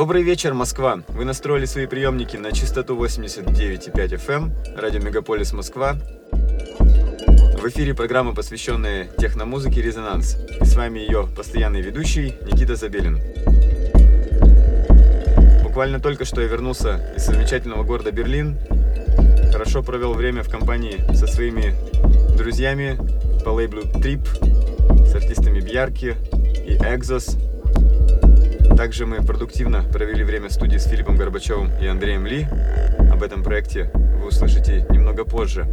Добрый вечер, Москва! Вы настроили свои приемники на частоту 89,5 FM, радио Мегаполис Москва. В эфире программа, посвященная техномузыке «Резонанс». И с вами ее постоянный ведущий Никита Забелин. Буквально только что я вернулся из замечательного города Берлин. Хорошо провел время в компании со своими друзьями по лейблу Trip, с артистами Бьярки и Exos. Также мы продуктивно провели время в студии с Филиппом Горбачевым и Андреем Ли. Об этом проекте вы услышите немного позже.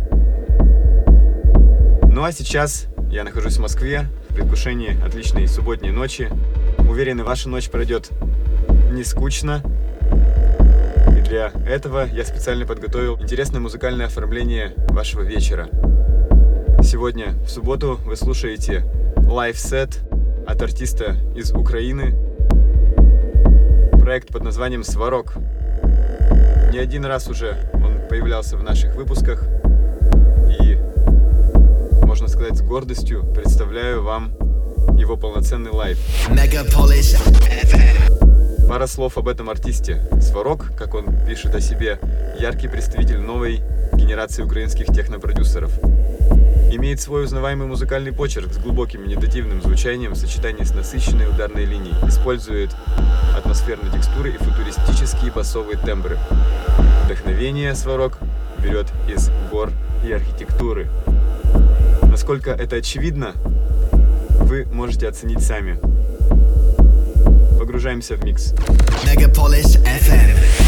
Ну а сейчас я нахожусь в Москве в предвкушении отличной субботней ночи. Уверен, и ваша ночь пройдет не скучно. И для этого я специально подготовил интересное музыкальное оформление вашего вечера. Сегодня, в субботу, вы слушаете live-set от артиста из Украины. Проект под названием «Сварог». Не один раз уже он появлялся в наших выпусках. И, можно сказать, с гордостью представляю вам его полноценный live. Пара слов об этом артисте. Сварог, как он пишет о себе, яркий представитель новой генерации украинских технопродюсеров. Имеет свой узнаваемый музыкальный почерк с глубоким медитативным звучанием в сочетании с насыщенной ударной линией. Использует атмосферные текстуры и футуристические басовые тембры. Вдохновение Сварог берет из гор и архитектуры. Насколько это очевидно, вы можете оценить сами. Погружаемся в микс. Megapolis FM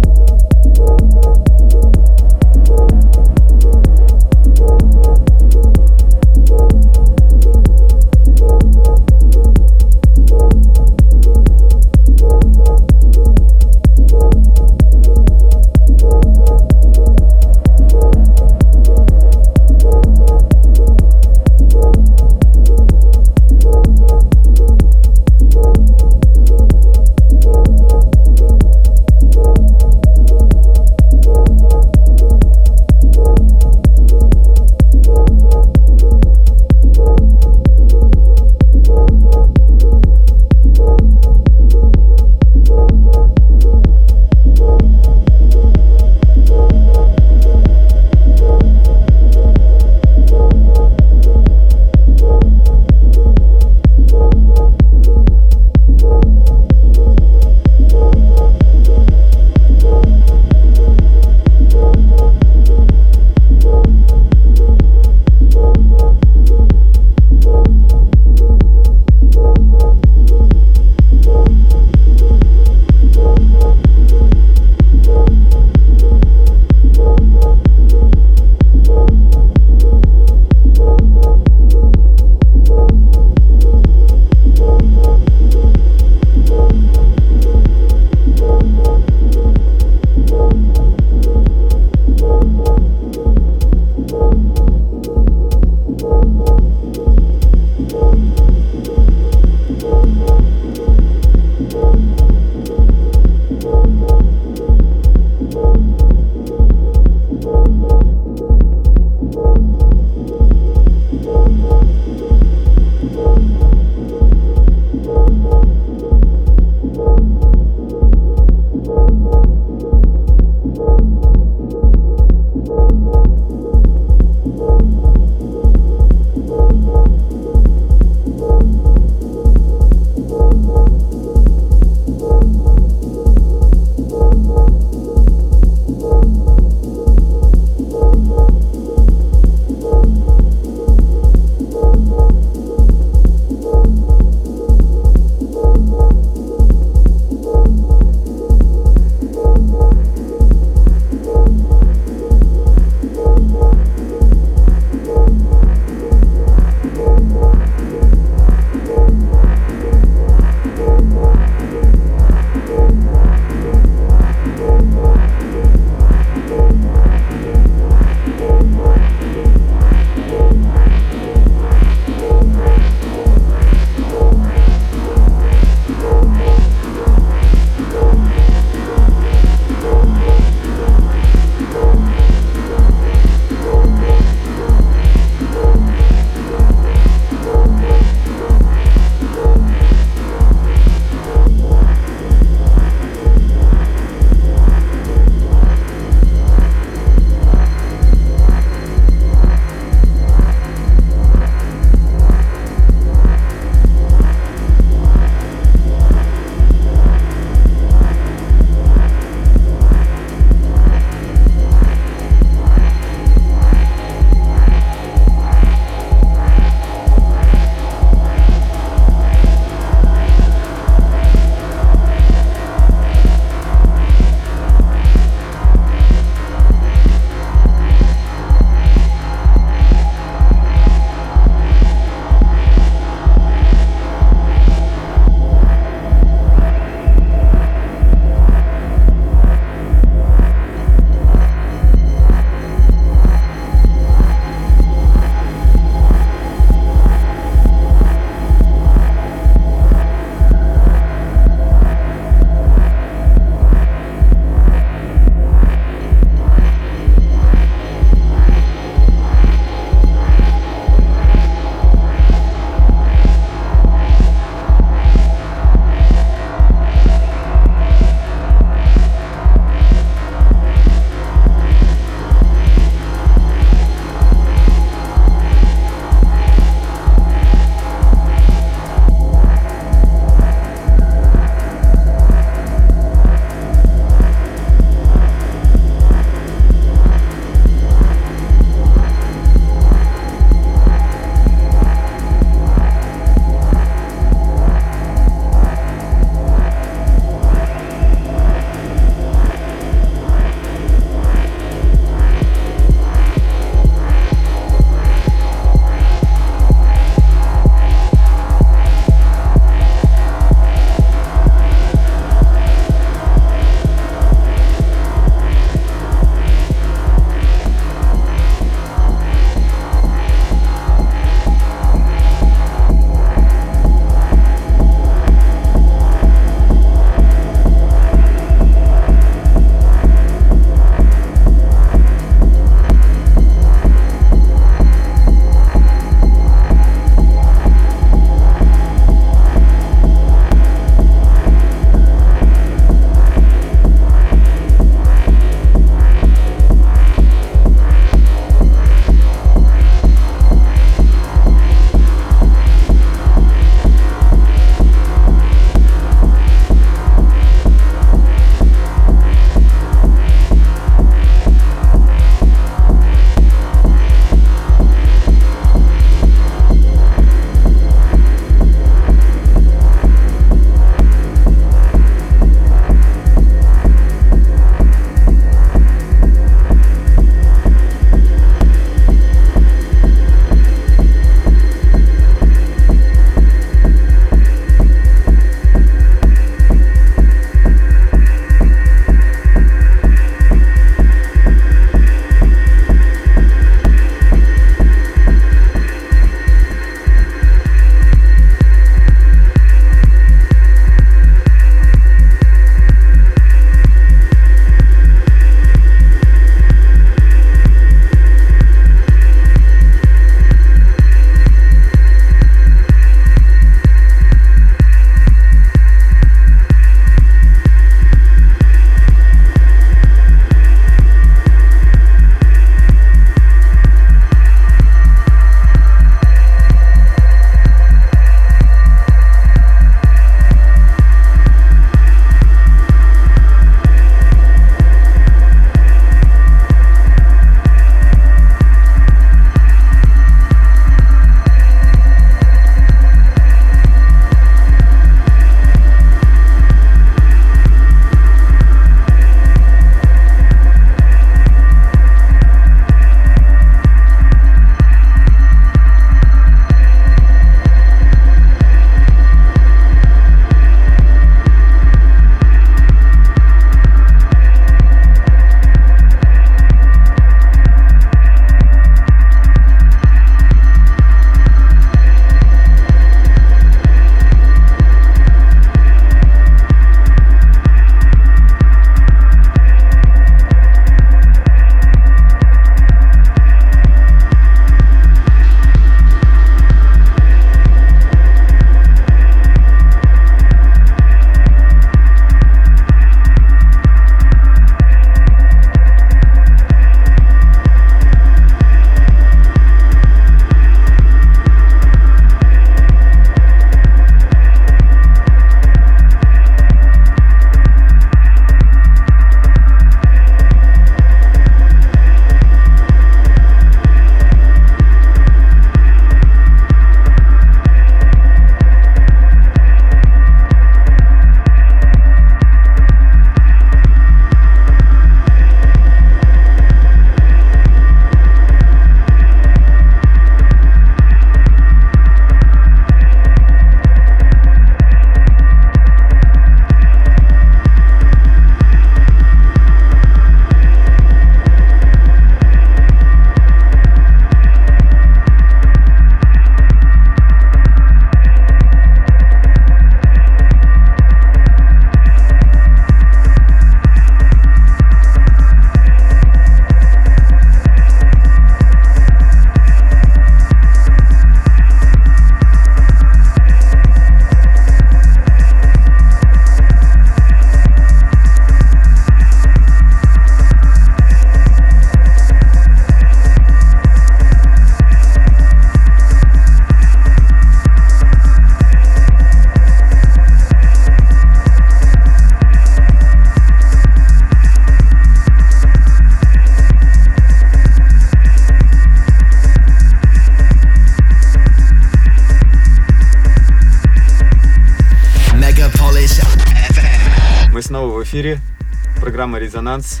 Программа «Резонанс».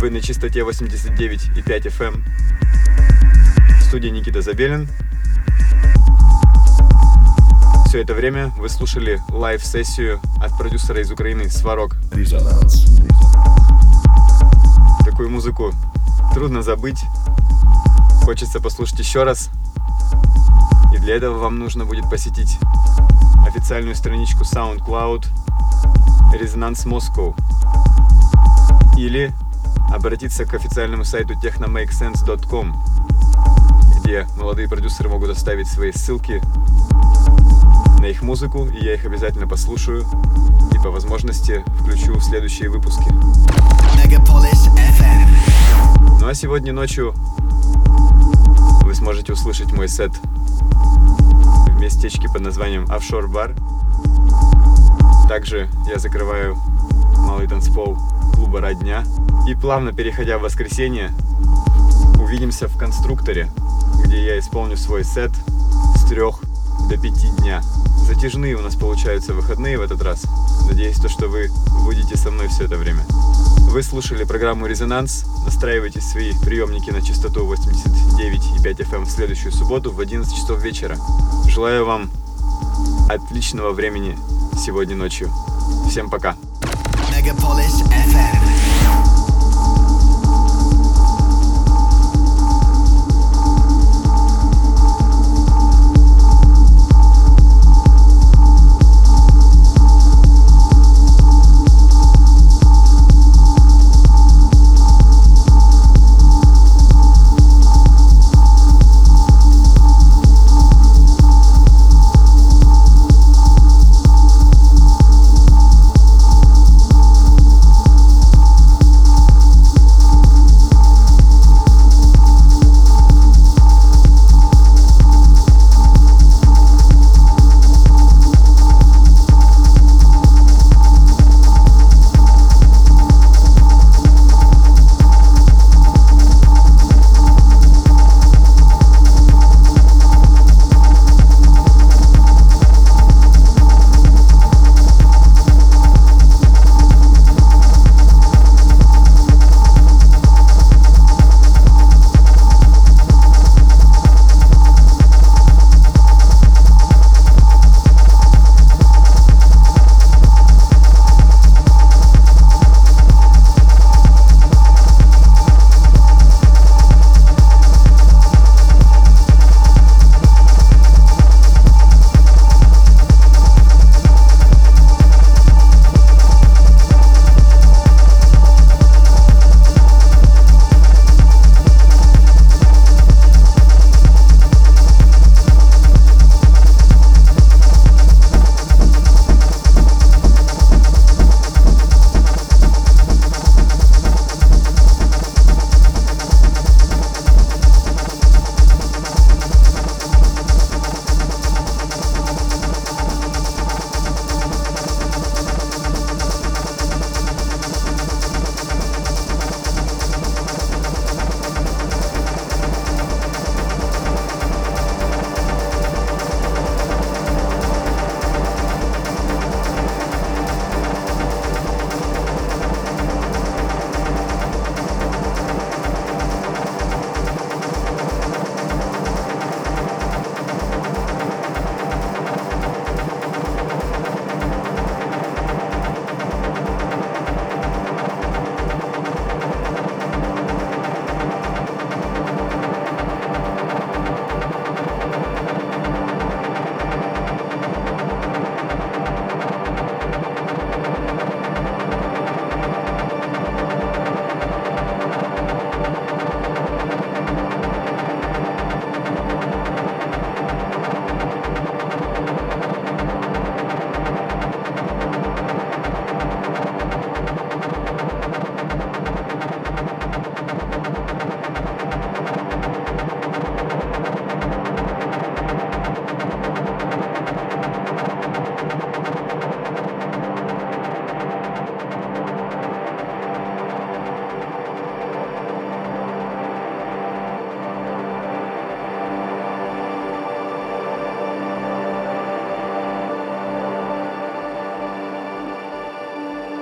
Вы на частоте 89,5 FM. Эм. В студии Никита Забелин. Все это время вы слушали live-сессию от продюсера из Украины Сварог. Такую музыку трудно забыть. Хочется послушать еще раз. И для этого вам нужно будет посетить официальную страничку SoundCloud Resonance Moscow или обратиться к официальному сайту technomakesense.com, где молодые продюсеры могут оставить свои ссылки на их музыку, и я их обязательно послушаю и по возможности включу в следующие выпуски. Ну а сегодня ночью вы сможете услышать мой сет в местечке под названием Offshore Bar. Также я закрываю малый танцпол клуба «Родня». И плавно переходя в воскресенье, увидимся в конструкторе, где я исполню свой сет с трех до пяти дня. Затяжные у нас получаются выходные в этот раз. Надеюсь, то, что вы будете со мной все это время. Вы слушали программу «Резонанс». Настраивайте свои приемники на частоту 89,5 FM эм в следующую субботу в 11 часов вечера. Желаю вам отличного времени сегодня ночью. Всем пока. Megapolis FM.